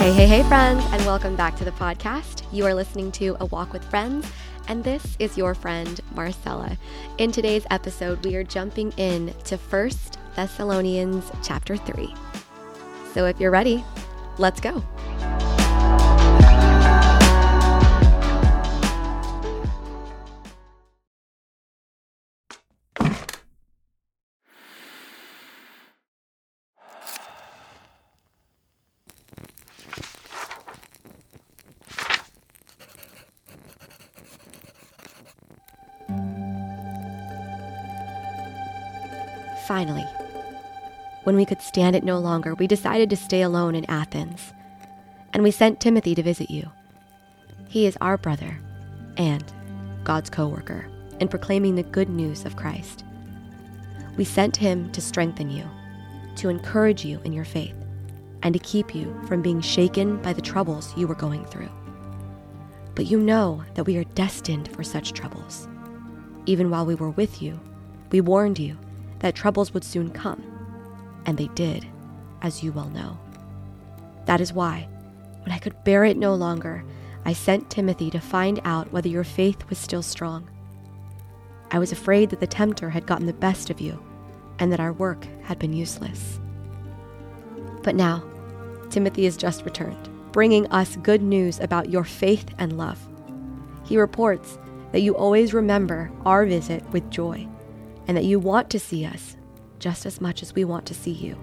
Hey, hey, hey, friends, and welcome back to the podcast. You are listening to A Walk with Friends, and this is your friend, Marcella. In today's episode, we are jumping in to 1 Thessalonians chapter 3. So if you're ready, let's go. Finally, when we could stand it no longer, we decided to stay alone in Athens. And we sent Timothy to visit you. He is our brother and God's co worker in proclaiming the good news of Christ. We sent him to strengthen you, to encourage you in your faith, and to keep you from being shaken by the troubles you were going through. But you know that we are destined for such troubles. Even while we were with you, we warned you that troubles would soon come, and they did, as you well know. That is why, when I could bear it no longer, I sent Timothy to find out whether your faith was still strong. I was afraid that the tempter had gotten the best of you, and that our work had been useless. But now, Timothy has just returned, bringing us good news about your faith and love. He reports that you always remember our visit with joy and that you want to see us just as much as we want to see you.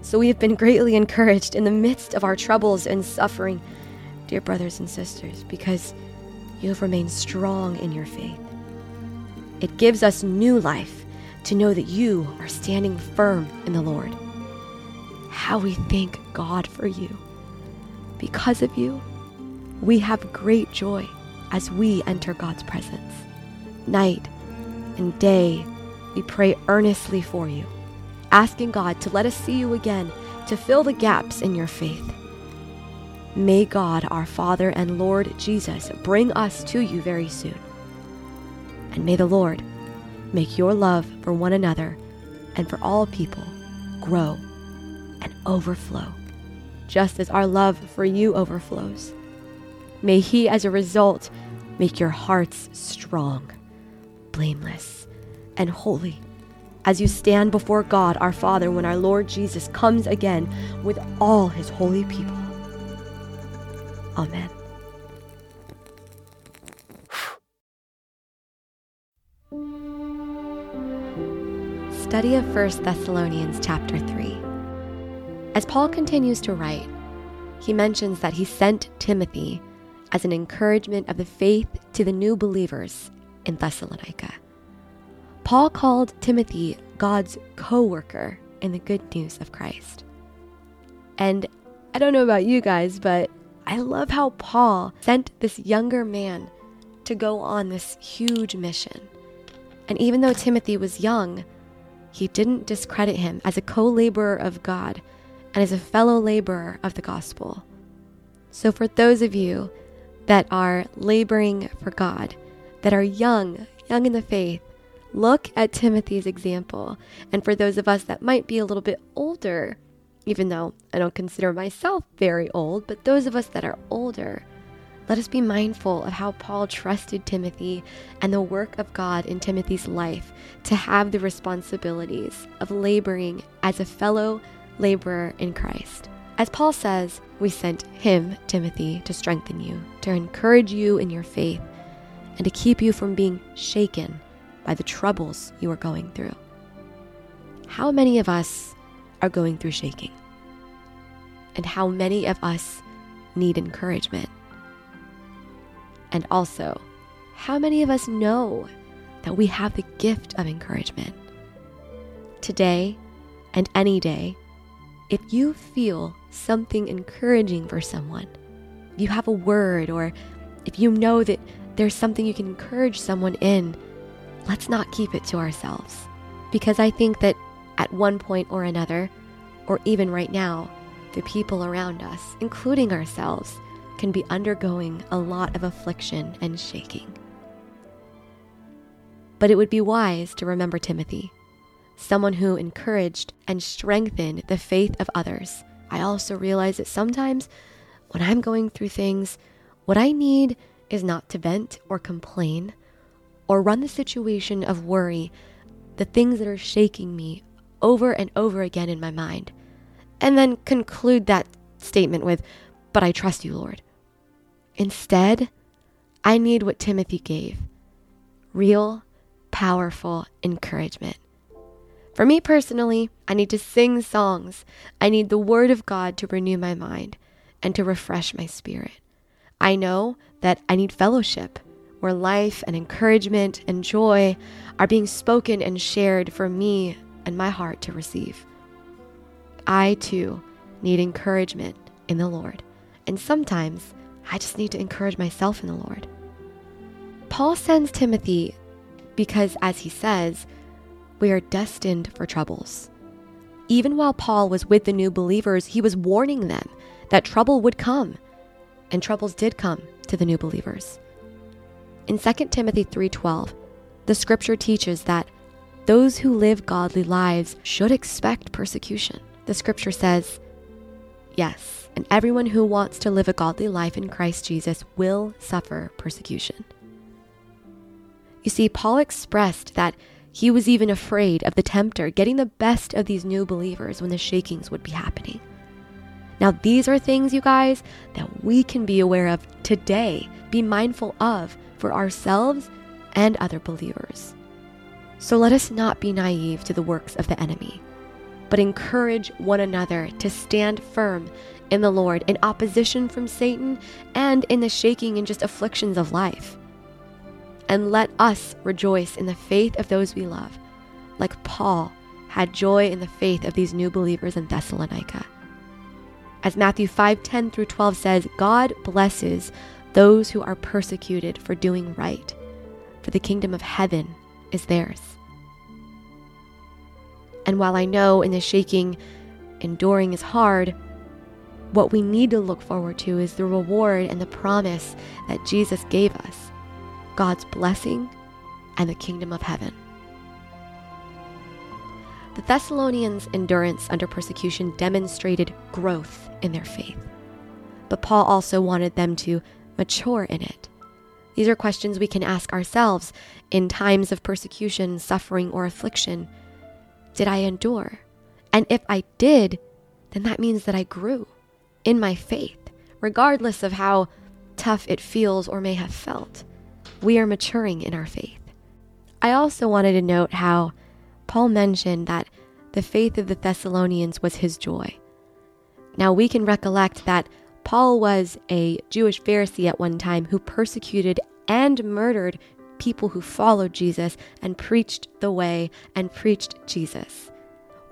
So we have been greatly encouraged in the midst of our troubles and suffering, dear brothers and sisters, because you have remained strong in your faith. It gives us new life to know that you are standing firm in the Lord. How we thank God for you. Because of you, we have great joy as we enter God's presence. Night and day, we pray earnestly for you, asking God to let us see you again to fill the gaps in your faith. May God, our Father and Lord Jesus, bring us to you very soon. And may the Lord make your love for one another and for all people grow and overflow, just as our love for you overflows. May He, as a result, make your hearts strong blameless and holy as you stand before God our Father when our Lord Jesus comes again with all his holy people. Amen. Study of 1 Thessalonians chapter 3. As Paul continues to write, he mentions that he sent Timothy as an encouragement of the faith to the new believers in Thessalonica. Paul called Timothy God's co worker in the good news of Christ. And I don't know about you guys, but I love how Paul sent this younger man to go on this huge mission. And even though Timothy was young, he didn't discredit him as a co laborer of God and as a fellow laborer of the gospel. So, for those of you that are laboring for God, that are young, young in the faith, look at Timothy's example. And for those of us that might be a little bit older, even though I don't consider myself very old, but those of us that are older, let us be mindful of how Paul trusted Timothy and the work of God in Timothy's life to have the responsibilities of laboring as a fellow laborer in Christ. As Paul says, we sent him, Timothy, to strengthen you, to encourage you in your faith, and to keep you from being shaken by the troubles you are going through. How many of us are going through shaking? And how many of us need encouragement? And also, how many of us know that we have the gift of encouragement? Today and any day, if you feel something encouraging for someone, you have a word, or if you know that there's something you can encourage someone in, let's not keep it to ourselves. Because I think that at one point or another, or even right now, the people around us, including ourselves, can be undergoing a lot of affliction and shaking. But it would be wise to remember Timothy, someone who encouraged and strengthened the faith of others I also realize that sometimes when I'm going through things, what I need is not to vent or complain or run the situation of worry, the things that are shaking me over and over again in my mind, and then conclude that statement with, But I trust you, Lord. Instead, I need what Timothy gave real, powerful encouragement. For me personally, I need to sing songs. I need the Word of God to renew my mind and to refresh my spirit. I know that I need fellowship where life and encouragement and joy are being spoken and shared for me and my heart to receive. I too need encouragement in the Lord, and sometimes I just need to encourage myself in the Lord. Paul sends Timothy because, as he says, we are destined for troubles. Even while Paul was with the new believers, he was warning them that trouble would come, and troubles did come to the new believers. In 2 Timothy 3:12, the scripture teaches that those who live godly lives should expect persecution. The scripture says, Yes, and everyone who wants to live a godly life in Christ Jesus will suffer persecution. You see, Paul expressed that he was even afraid of the tempter getting the best of these new believers when the shakings would be happening. Now, these are things, you guys, that we can be aware of today, be mindful of for ourselves and other believers. So let us not be naive to the works of the enemy, but encourage one another to stand firm in the Lord in opposition from Satan and in the shaking and just afflictions of life. And let us rejoice in the faith of those we love, like Paul had joy in the faith of these new believers in Thessalonica. As Matthew 5 10 through 12 says, God blesses those who are persecuted for doing right, for the kingdom of heaven is theirs. And while I know in the shaking, enduring is hard, what we need to look forward to is the reward and the promise that Jesus gave us God's blessing and the kingdom of heaven. The Thessalonians' endurance under persecution demonstrated growth in their faith. But Paul also wanted them to mature in it. These are questions we can ask ourselves in times of persecution, suffering, or affliction. Did I endure? And if I did, then that means that I grew in my faith, regardless of how tough it feels or may have felt. We are maturing in our faith. I also wanted to note how Paul mentioned that the faith of the Thessalonians was his joy. Now we can recollect that Paul was a Jewish Pharisee at one time who persecuted and murdered people who followed Jesus and preached the way and preached Jesus.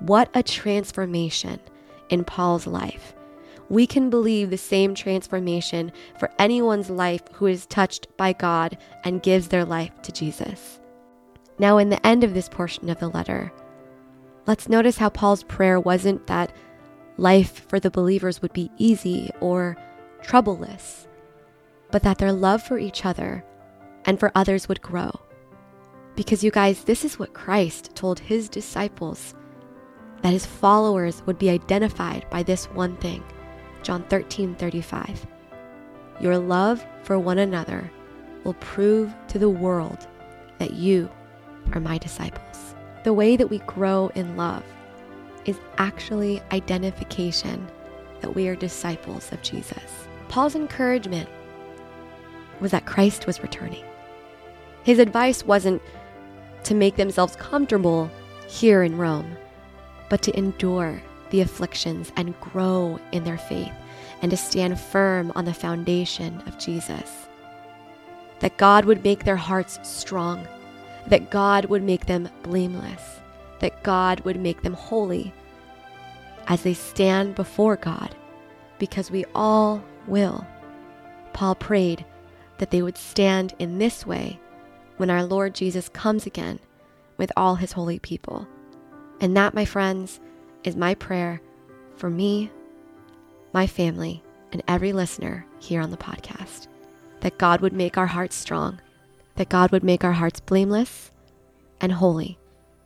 What a transformation in Paul's life. We can believe the same transformation for anyone's life who is touched by God and gives their life to Jesus. Now, in the end of this portion of the letter, let's notice how Paul's prayer wasn't that life for the believers would be easy or troubleless, but that their love for each other and for others would grow. Because, you guys, this is what Christ told his disciples that his followers would be identified by this one thing. John 13 35. Your love for one another will prove to the world that you are my disciples. The way that we grow in love is actually identification that we are disciples of Jesus. Paul's encouragement was that Christ was returning. His advice wasn't to make themselves comfortable here in Rome, but to endure the afflictions and grow in their faith and to stand firm on the foundation of Jesus. That God would make their hearts strong that God would make them blameless, that God would make them holy as they stand before God, because we all will. Paul prayed that they would stand in this way when our Lord Jesus comes again with all his holy people. And that, my friends, is my prayer for me, my family, and every listener here on the podcast. That God would make our hearts strong that God would make our hearts blameless and holy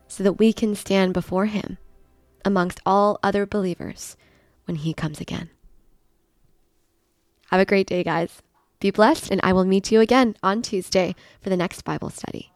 so that we can stand before Him amongst all other believers when he comes again. Have a great day, guys. Be blessed, and I will meet you again on Tuesday for the next Bible study.